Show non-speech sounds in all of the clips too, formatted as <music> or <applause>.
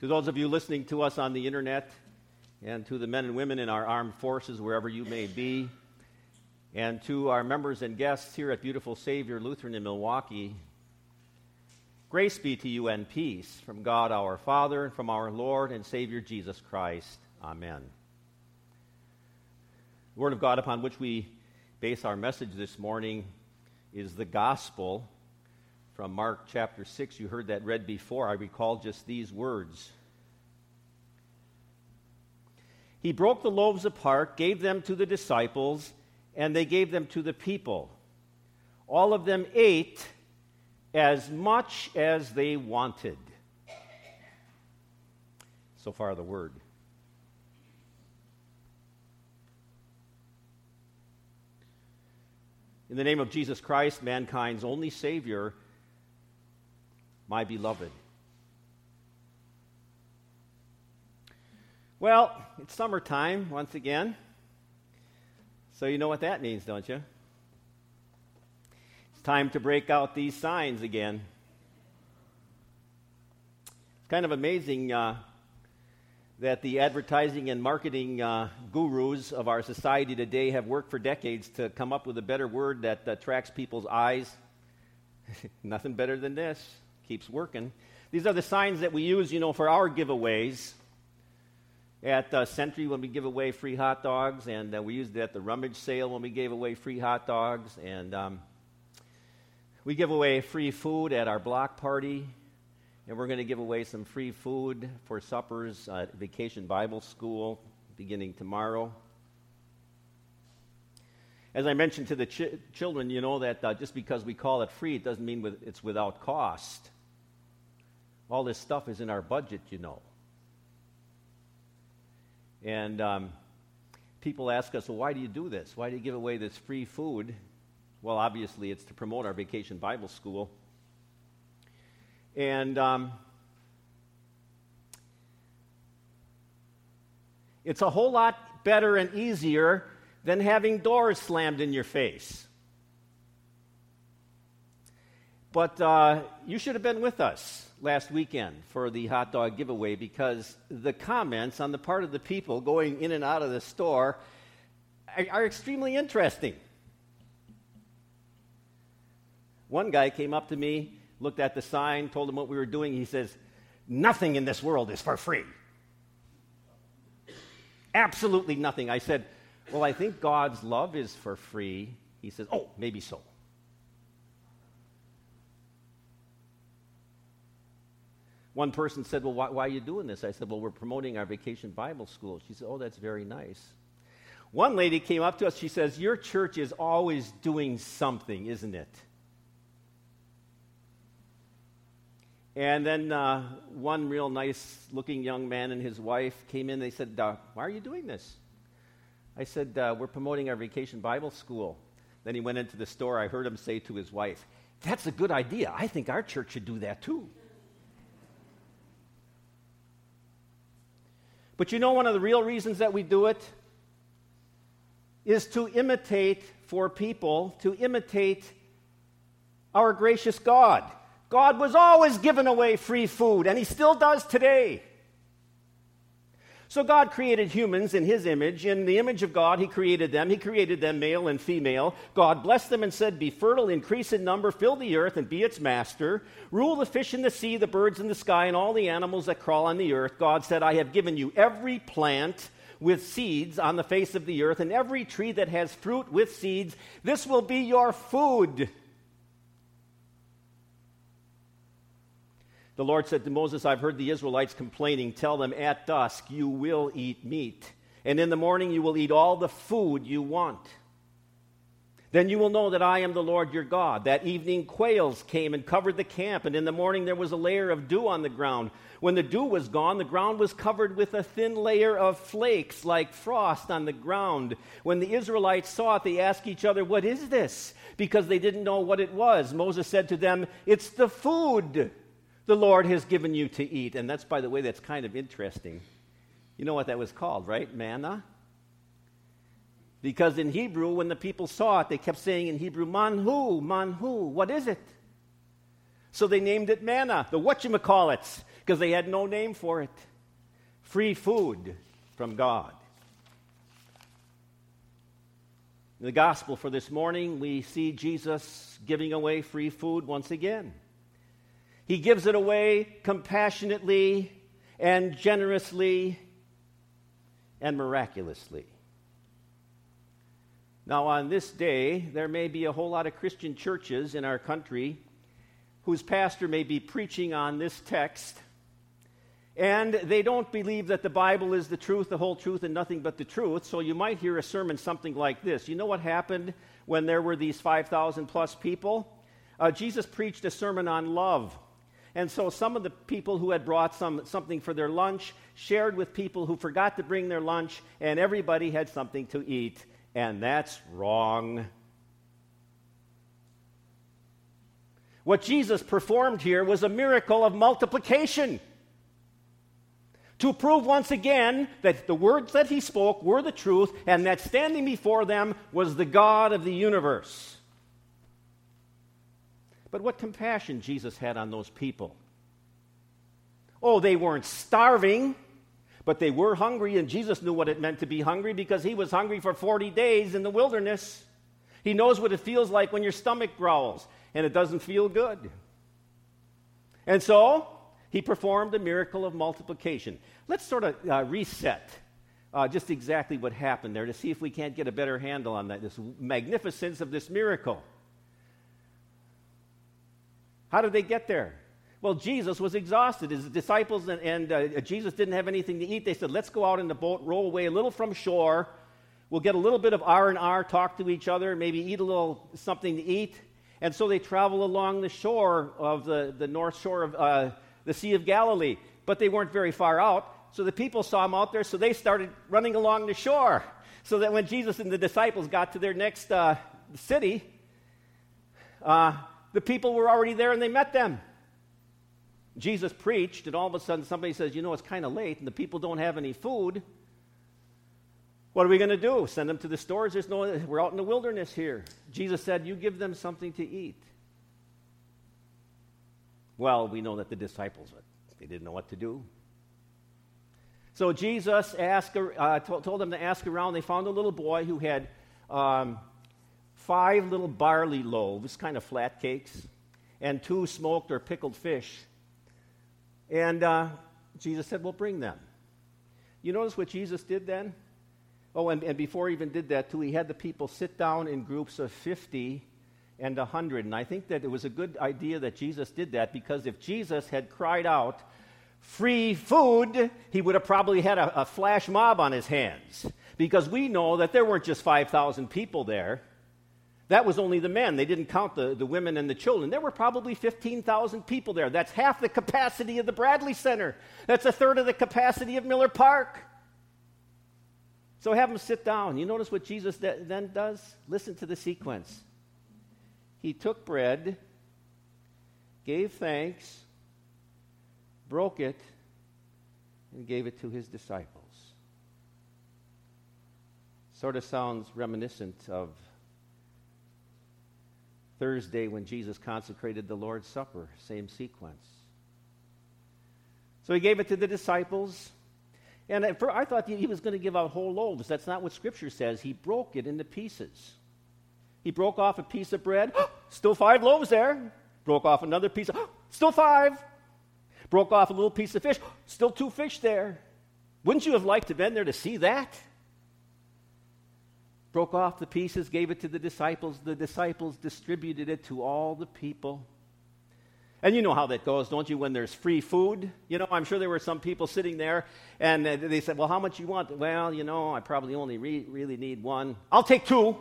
To those of you listening to us on the internet, and to the men and women in our armed forces, wherever you may be, and to our members and guests here at Beautiful Savior Lutheran in Milwaukee, grace be to you and peace from God our Father and from our Lord and Savior Jesus Christ. Amen. The Word of God upon which we base our message this morning is the gospel from Mark chapter 6. You heard that read before. I recall just these words. He broke the loaves apart, gave them to the disciples, and they gave them to the people. All of them ate as much as they wanted. So far, the word. In the name of Jesus Christ, mankind's only Savior, my beloved. Well, it's summertime once again. So you know what that means, don't you? It's time to break out these signs again. It's kind of amazing uh, that the advertising and marketing uh, gurus of our society today have worked for decades to come up with a better word that attracts people's eyes. <laughs> Nothing better than this. Keeps working. These are the signs that we use, you know, for our giveaways. At uh, Sentry when we give away free hot dogs, and uh, we used it at the rummage sale when we gave away free hot dogs, and um, we give away free food at our block party and we're going to give away some free food for suppers at Vacation Bible School beginning tomorrow. As I mentioned to the ch- children, you know that uh, just because we call it free, it doesn't mean with, it's without cost. All this stuff is in our budget, you know. And um, people ask us, well, why do you do this? Why do you give away this free food? Well, obviously, it's to promote our Vacation Bible School. And um, it's a whole lot better and easier than having doors slammed in your face. But uh, you should have been with us last weekend for the hot dog giveaway because the comments on the part of the people going in and out of the store are, are extremely interesting. One guy came up to me looked at the sign, told him what we were doing. He says, Nothing in this world is for free. Absolutely nothing. I said, Well, I think God's love is for free. He says, Oh, maybe so. One person said, Well, why, why, are you doing this? I said, Well, we're promoting our vacation Bible school. She said, Oh, that's very nice. One lady came up to us. She says, Your church is always doing something, isn't it? And then uh, one real nice looking young man and his wife came in. They said, uh, Why are you doing this? I said, uh, We're promoting our vacation Bible school. Then he went into the store. I heard him say to his wife, That's a good idea. I think our church should do that too. But you know, one of the real reasons that we do it is to imitate for people, to imitate our gracious God. God was always giving away free food, and He still does today. So God created humans in His image. In the image of God, He created them. He created them male and female. God blessed them and said, Be fertile, increase in number, fill the earth, and be its master. Rule the fish in the sea, the birds in the sky, and all the animals that crawl on the earth. God said, I have given you every plant with seeds on the face of the earth, and every tree that has fruit with seeds. This will be your food. The Lord said to Moses, I've heard the Israelites complaining. Tell them, at dusk you will eat meat, and in the morning you will eat all the food you want. Then you will know that I am the Lord your God. That evening, quails came and covered the camp, and in the morning there was a layer of dew on the ground. When the dew was gone, the ground was covered with a thin layer of flakes like frost on the ground. When the Israelites saw it, they asked each other, What is this? Because they didn't know what it was. Moses said to them, It's the food the Lord has given you to eat. And that's, by the way, that's kind of interesting. You know what that was called, right? Manna? Because in Hebrew, when the people saw it, they kept saying in Hebrew, manhu, manhu, what is it? So they named it manna, the whatchamacallits, because they had no name for it. Free food from God. In the gospel for this morning, we see Jesus giving away free food once again. He gives it away compassionately and generously and miraculously. Now, on this day, there may be a whole lot of Christian churches in our country whose pastor may be preaching on this text, and they don't believe that the Bible is the truth, the whole truth, and nothing but the truth. So you might hear a sermon something like this. You know what happened when there were these 5,000 plus people? Uh, Jesus preached a sermon on love. And so some of the people who had brought some, something for their lunch shared with people who forgot to bring their lunch, and everybody had something to eat. And that's wrong. What Jesus performed here was a miracle of multiplication to prove once again that the words that he spoke were the truth and that standing before them was the God of the universe. But what compassion Jesus had on those people. Oh, they weren't starving, but they were hungry, and Jesus knew what it meant to be hungry because he was hungry for 40 days in the wilderness. He knows what it feels like when your stomach growls and it doesn't feel good. And so, he performed a miracle of multiplication. Let's sort of uh, reset uh, just exactly what happened there to see if we can't get a better handle on that, this magnificence of this miracle. How did they get there? Well, Jesus was exhausted. His disciples and, and uh, Jesus didn't have anything to eat. They said, "Let's go out in the boat, row away a little from shore. We'll get a little bit of R and R, talk to each other, maybe eat a little something to eat." And so they travel along the shore of the, the north shore of uh, the Sea of Galilee, but they weren't very far out. So the people saw him out there, so they started running along the shore. So that when Jesus and the disciples got to their next uh, city, uh, the people were already there and they met them. Jesus preached, and all of a sudden somebody says, You know, it's kind of late, and the people don't have any food. What are we going to do? Send them to the stores? There's no, we're out in the wilderness here. Jesus said, You give them something to eat. Well, we know that the disciples, they didn't know what to do. So Jesus asked, uh, told them to ask around. They found a little boy who had um, five little barley loaves, kind of flat cakes, and two smoked or pickled fish. And uh, Jesus said, Well, bring them. You notice what Jesus did then? Oh, and, and before he even did that, too, he had the people sit down in groups of 50 and 100. And I think that it was a good idea that Jesus did that because if Jesus had cried out, free food, he would have probably had a, a flash mob on his hands. Because we know that there weren't just 5,000 people there. That was only the men. They didn't count the, the women and the children. There were probably 15,000 people there. That's half the capacity of the Bradley Center. That's a third of the capacity of Miller Park. So have them sit down. You notice what Jesus then does? Listen to the sequence. He took bread, gave thanks, broke it, and gave it to his disciples. Sort of sounds reminiscent of Thursday when Jesus consecrated the Lord's Supper, same sequence. So he gave it to the disciples. And I thought he was going to give out whole loaves. That's not what Scripture says. He broke it into pieces. He broke off a piece of bread, <gasps> still five loaves there. Broke off another piece, <gasps> still five. Broke off a little piece of fish, <gasps> still two fish there. Wouldn't you have liked to have been there to see that? Broke off the pieces, gave it to the disciples. The disciples distributed it to all the people. And you know how that goes, don't you, when there's free food? You know, I'm sure there were some people sitting there and they said, Well, how much you want? Well, you know, I probably only re- really need one. I'll take two.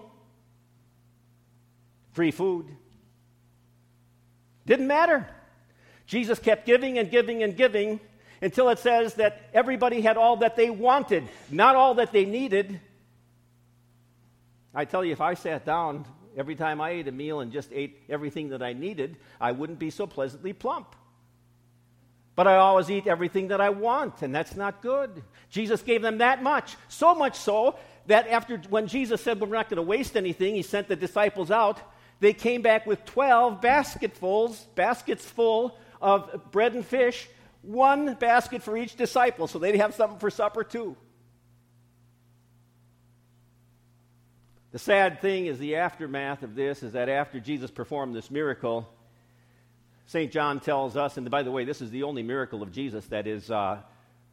Free food. Didn't matter. Jesus kept giving and giving and giving until it says that everybody had all that they wanted, not all that they needed. I tell you, if I sat down every time I ate a meal and just ate everything that I needed, I wouldn't be so pleasantly plump. But I always eat everything that I want, and that's not good. Jesus gave them that much, so much so that after when Jesus said, We're not going to waste anything, he sent the disciples out. They came back with 12 basketfuls, baskets full of bread and fish, one basket for each disciple so they'd have something for supper too. The sad thing is the aftermath of this is that after Jesus performed this miracle, St. John tells us, and by the way, this is the only miracle of Jesus that is uh,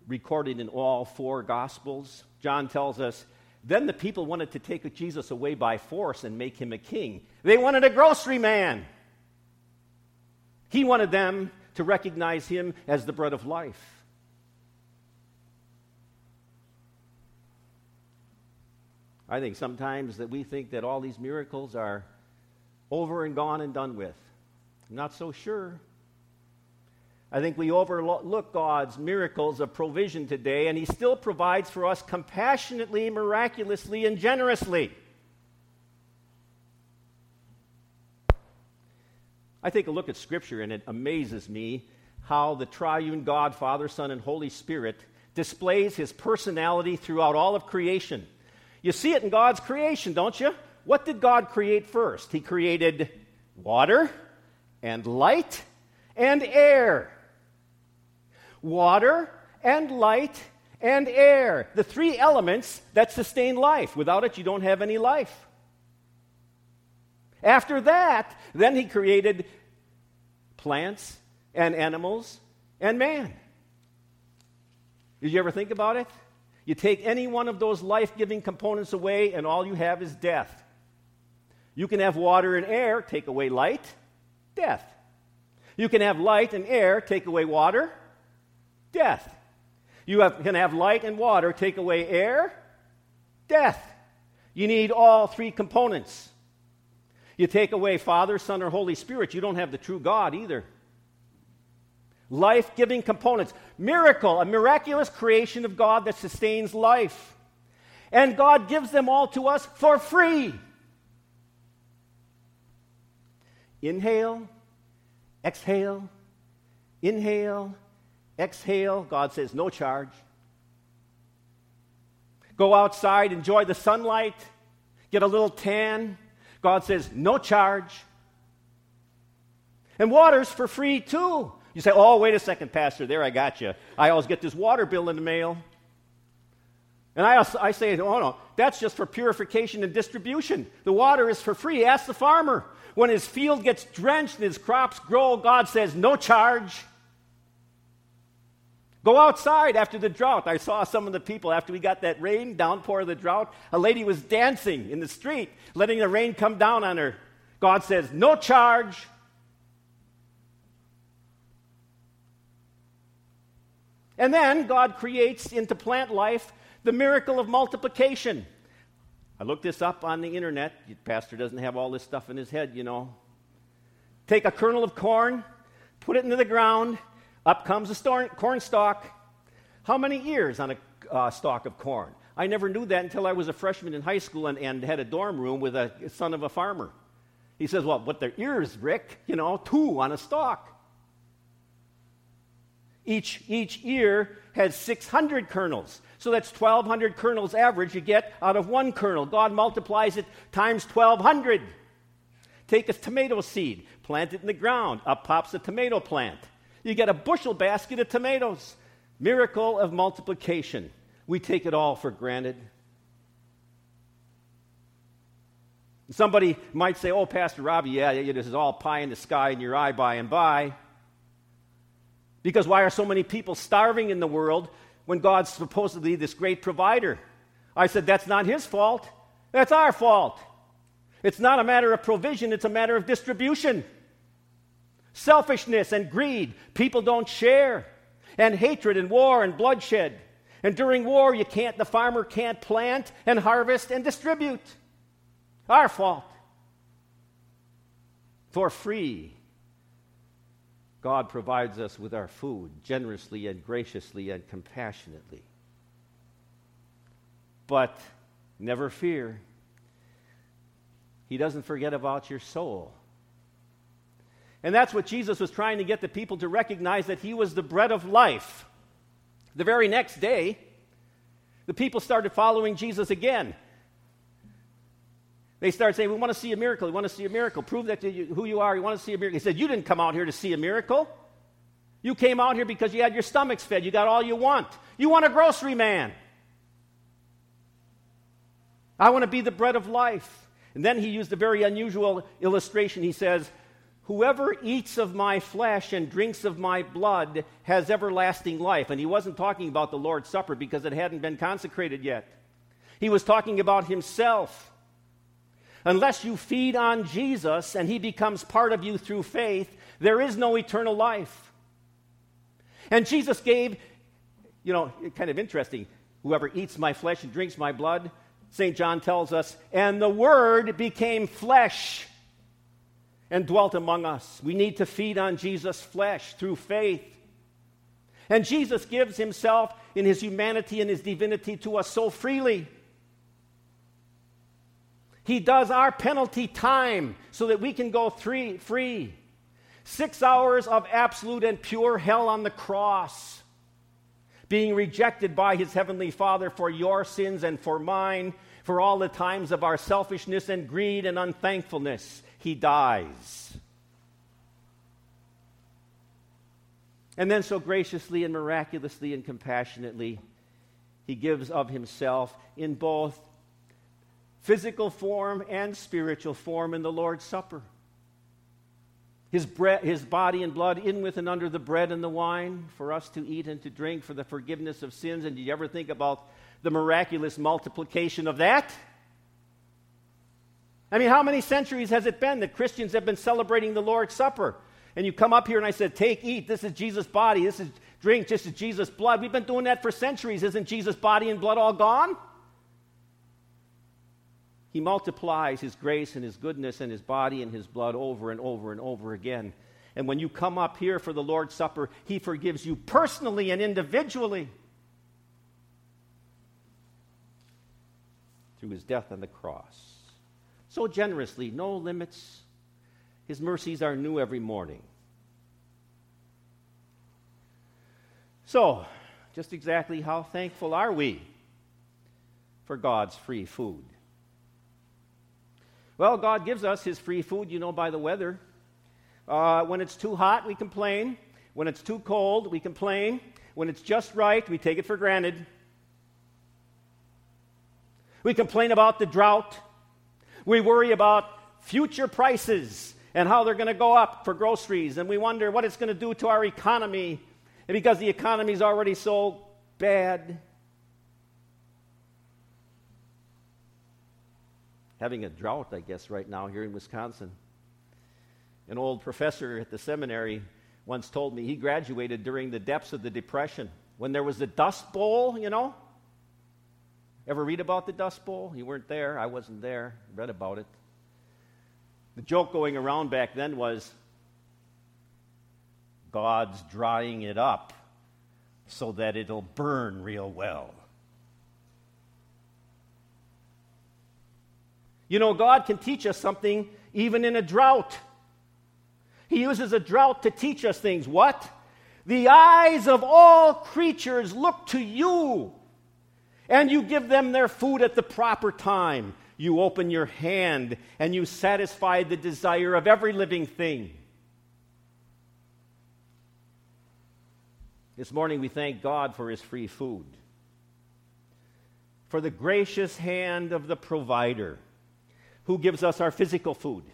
recorded in all four Gospels. John tells us, then the people wanted to take Jesus away by force and make him a king. They wanted a grocery man. He wanted them to recognize him as the bread of life. I think sometimes that we think that all these miracles are over and gone and done with. I'm not so sure. I think we overlook God's miracles of provision today, and He still provides for us compassionately, miraculously, and generously. I take a look at Scripture, and it amazes me how the triune God, Father, Son, and Holy Spirit displays His personality throughout all of creation. You see it in God's creation, don't you? What did God create first? He created water and light and air. Water and light and air. The three elements that sustain life. Without it, you don't have any life. After that, then he created plants and animals and man. Did you ever think about it? You take any one of those life giving components away, and all you have is death. You can have water and air, take away light, death. You can have light and air, take away water, death. You have, can have light and water, take away air, death. You need all three components. You take away Father, Son, or Holy Spirit, you don't have the true God either life giving components. Miracle, a miraculous creation of God that sustains life. And God gives them all to us for free. Inhale, exhale, inhale, exhale. God says no charge. Go outside, enjoy the sunlight, get a little tan. God says no charge. And water's for free too. You say, oh, wait a second, Pastor, there I got you. I always get this water bill in the mail. And I, I say, oh, no, that's just for purification and distribution. The water is for free. Ask the farmer. When his field gets drenched and his crops grow, God says, no charge. Go outside after the drought. I saw some of the people after we got that rain, downpour of the drought. A lady was dancing in the street, letting the rain come down on her. God says, no charge. And then God creates into plant life the miracle of multiplication. I looked this up on the internet. Your pastor doesn't have all this stuff in his head, you know. Take a kernel of corn, put it into the ground, up comes a corn stalk. How many ears on a uh, stalk of corn? I never knew that until I was a freshman in high school and, and had a dorm room with a son of a farmer. He says, Well, what their ears, Rick? You know, two on a stalk. Each, each ear has 600 kernels. So that's 1,200 kernels average you get out of one kernel. God multiplies it times 1,200. Take a tomato seed, plant it in the ground, up pops a tomato plant. You get a bushel basket of tomatoes. Miracle of multiplication. We take it all for granted. Somebody might say, Oh, Pastor Robbie, yeah, yeah, this is all pie in the sky in your eye by and by. Because why are so many people starving in the world when God's supposedly this great provider? I said, that's not his fault. That's our fault. It's not a matter of provision, it's a matter of distribution. Selfishness and greed. People don't share. And hatred and war and bloodshed. And during war, you can't, the farmer can't plant and harvest and distribute. Our fault. For free God provides us with our food generously and graciously and compassionately. But never fear, He doesn't forget about your soul. And that's what Jesus was trying to get the people to recognize that He was the bread of life. The very next day, the people started following Jesus again. They start saying, We want to see a miracle. We want to see a miracle. Prove that you, who you are. We want to see a miracle. He said, You didn't come out here to see a miracle. You came out here because you had your stomachs fed. You got all you want. You want a grocery man. I want to be the bread of life. And then he used a very unusual illustration. He says, Whoever eats of my flesh and drinks of my blood has everlasting life. And he wasn't talking about the Lord's Supper because it hadn't been consecrated yet. He was talking about himself. Unless you feed on Jesus and he becomes part of you through faith, there is no eternal life. And Jesus gave, you know, kind of interesting whoever eats my flesh and drinks my blood, St. John tells us, and the Word became flesh and dwelt among us. We need to feed on Jesus' flesh through faith. And Jesus gives himself in his humanity and his divinity to us so freely. He does our penalty time so that we can go three, free. Six hours of absolute and pure hell on the cross, being rejected by his heavenly Father for your sins and for mine, for all the times of our selfishness and greed and unthankfulness he dies. And then, so graciously and miraculously and compassionately, he gives of himself in both physical form and spiritual form in the Lord's Supper. His, bre- his body and blood in with and under the bread and the wine for us to eat and to drink for the forgiveness of sins. And do you ever think about the miraculous multiplication of that? I mean, how many centuries has it been that Christians have been celebrating the Lord's Supper? And you come up here and I said, Take, eat. This is Jesus' body. This is drink. This is Jesus' blood. We've been doing that for centuries. Isn't Jesus' body and blood all gone? He multiplies his grace and his goodness and his body and his blood over and over and over again. And when you come up here for the Lord's Supper, he forgives you personally and individually through his death on the cross so generously, no limits. His mercies are new every morning. So, just exactly how thankful are we for God's free food? Well, God gives us His free food, you know, by the weather. Uh, when it's too hot, we complain. When it's too cold, we complain. When it's just right, we take it for granted. We complain about the drought. We worry about future prices and how they're going to go up for groceries, and we wonder what it's going to do to our economy because the economy is already so bad. Having a drought, I guess, right now here in Wisconsin. An old professor at the seminary once told me he graduated during the depths of the Depression when there was the Dust Bowl, you know, Ever read about the Dust Bowl? You weren't there. I wasn't there. Read about it. The joke going around back then was God's drying it up so that it'll burn real well. You know, God can teach us something even in a drought. He uses a drought to teach us things. What? The eyes of all creatures look to you and you give them their food at the proper time. You open your hand and you satisfy the desire of every living thing. This morning we thank God for his free food, for the gracious hand of the provider who gives us our physical food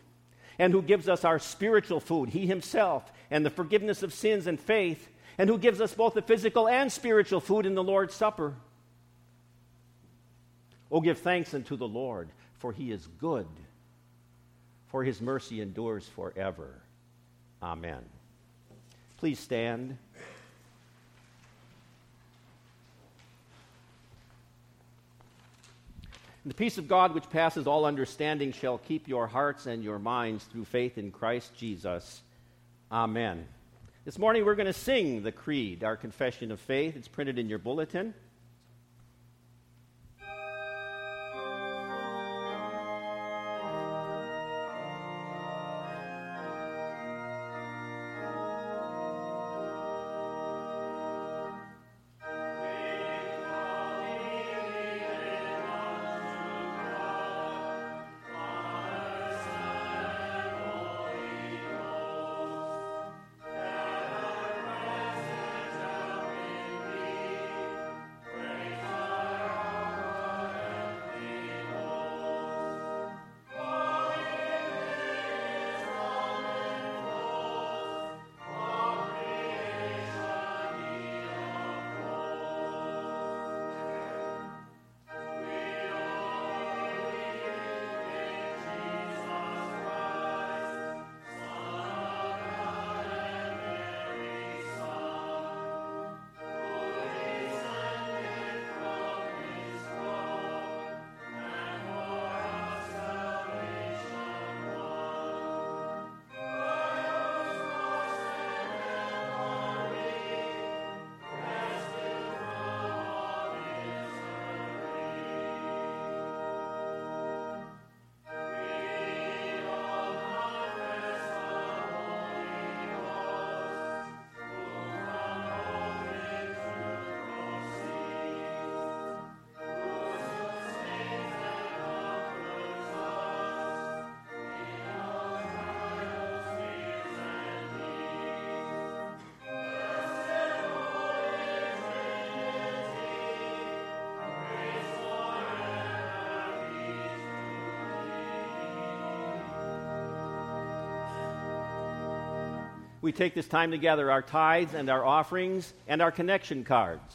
and who gives us our spiritual food, he himself, and the forgiveness of sins and faith, and who gives us both the physical and spiritual food in the Lord's Supper. Oh, give thanks unto the Lord, for he is good, for his mercy endures forever. Amen. Please stand. And the peace of God, which passes all understanding, shall keep your hearts and your minds through faith in Christ Jesus. Amen. This morning we're going to sing the Creed, our confession of faith. It's printed in your bulletin. We take this time to gather our tithes and our offerings and our connection cards.